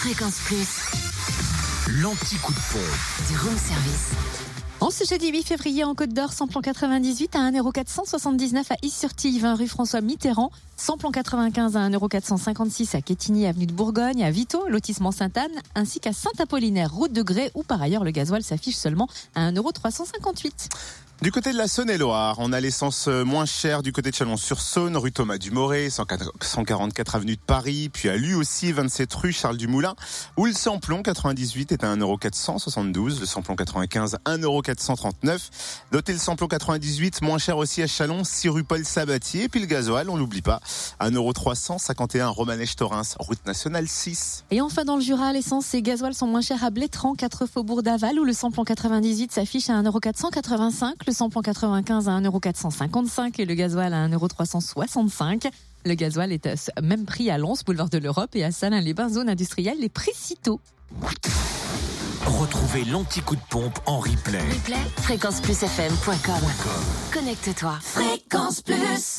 Fréquence Plus, L'anti-coup de pompe. du room service. En ce jeudi 8 février, en Côte d'Or, samplon 98 à 1,479€ à Is-sur-Tille, 20 rue François Mitterrand. Samplon 95 à 1,456€ à Quétigny, avenue de Bourgogne, à Vito, lotissement Sainte-Anne, ainsi qu'à Saint-Apollinaire, route de Grès, où par ailleurs le gasoil s'affiche seulement à 1,358€. Du côté de la Saône-et-Loire, on a l'essence euh, moins chère du côté de Chalon-sur-Saône, rue Thomas Dumoré, 144 avenue de Paris, puis à lui aussi 27 rue Charles Dumoulin, où le samplon 98 est à 1,472€, le samplon 95 1,439€. Notez le samplon 98 moins cher aussi à Chalon, 6 rue Paul Sabatier, puis le gasoil, on l'oublie pas, 1,351€ Romanèche-Torins, route nationale 6. Et enfin, dans le Jura, l'essence et gasoil sont moins chers à Blétran, 4 faubourg d'Aval, où le samplon 98 s'affiche à 1,485€, le samplon 95 à 1,455€ et le gasoil à 1,365€. Le gasoil est à ce même prix à Lens, boulevard de l'Europe, et à Salins-les-Bains, zone industrielle, les prix. Retrouvez l'anti-coup de pompe en replay. Replay, fréquenceplusfm.com. Connecte-toi. Fréquence Plus.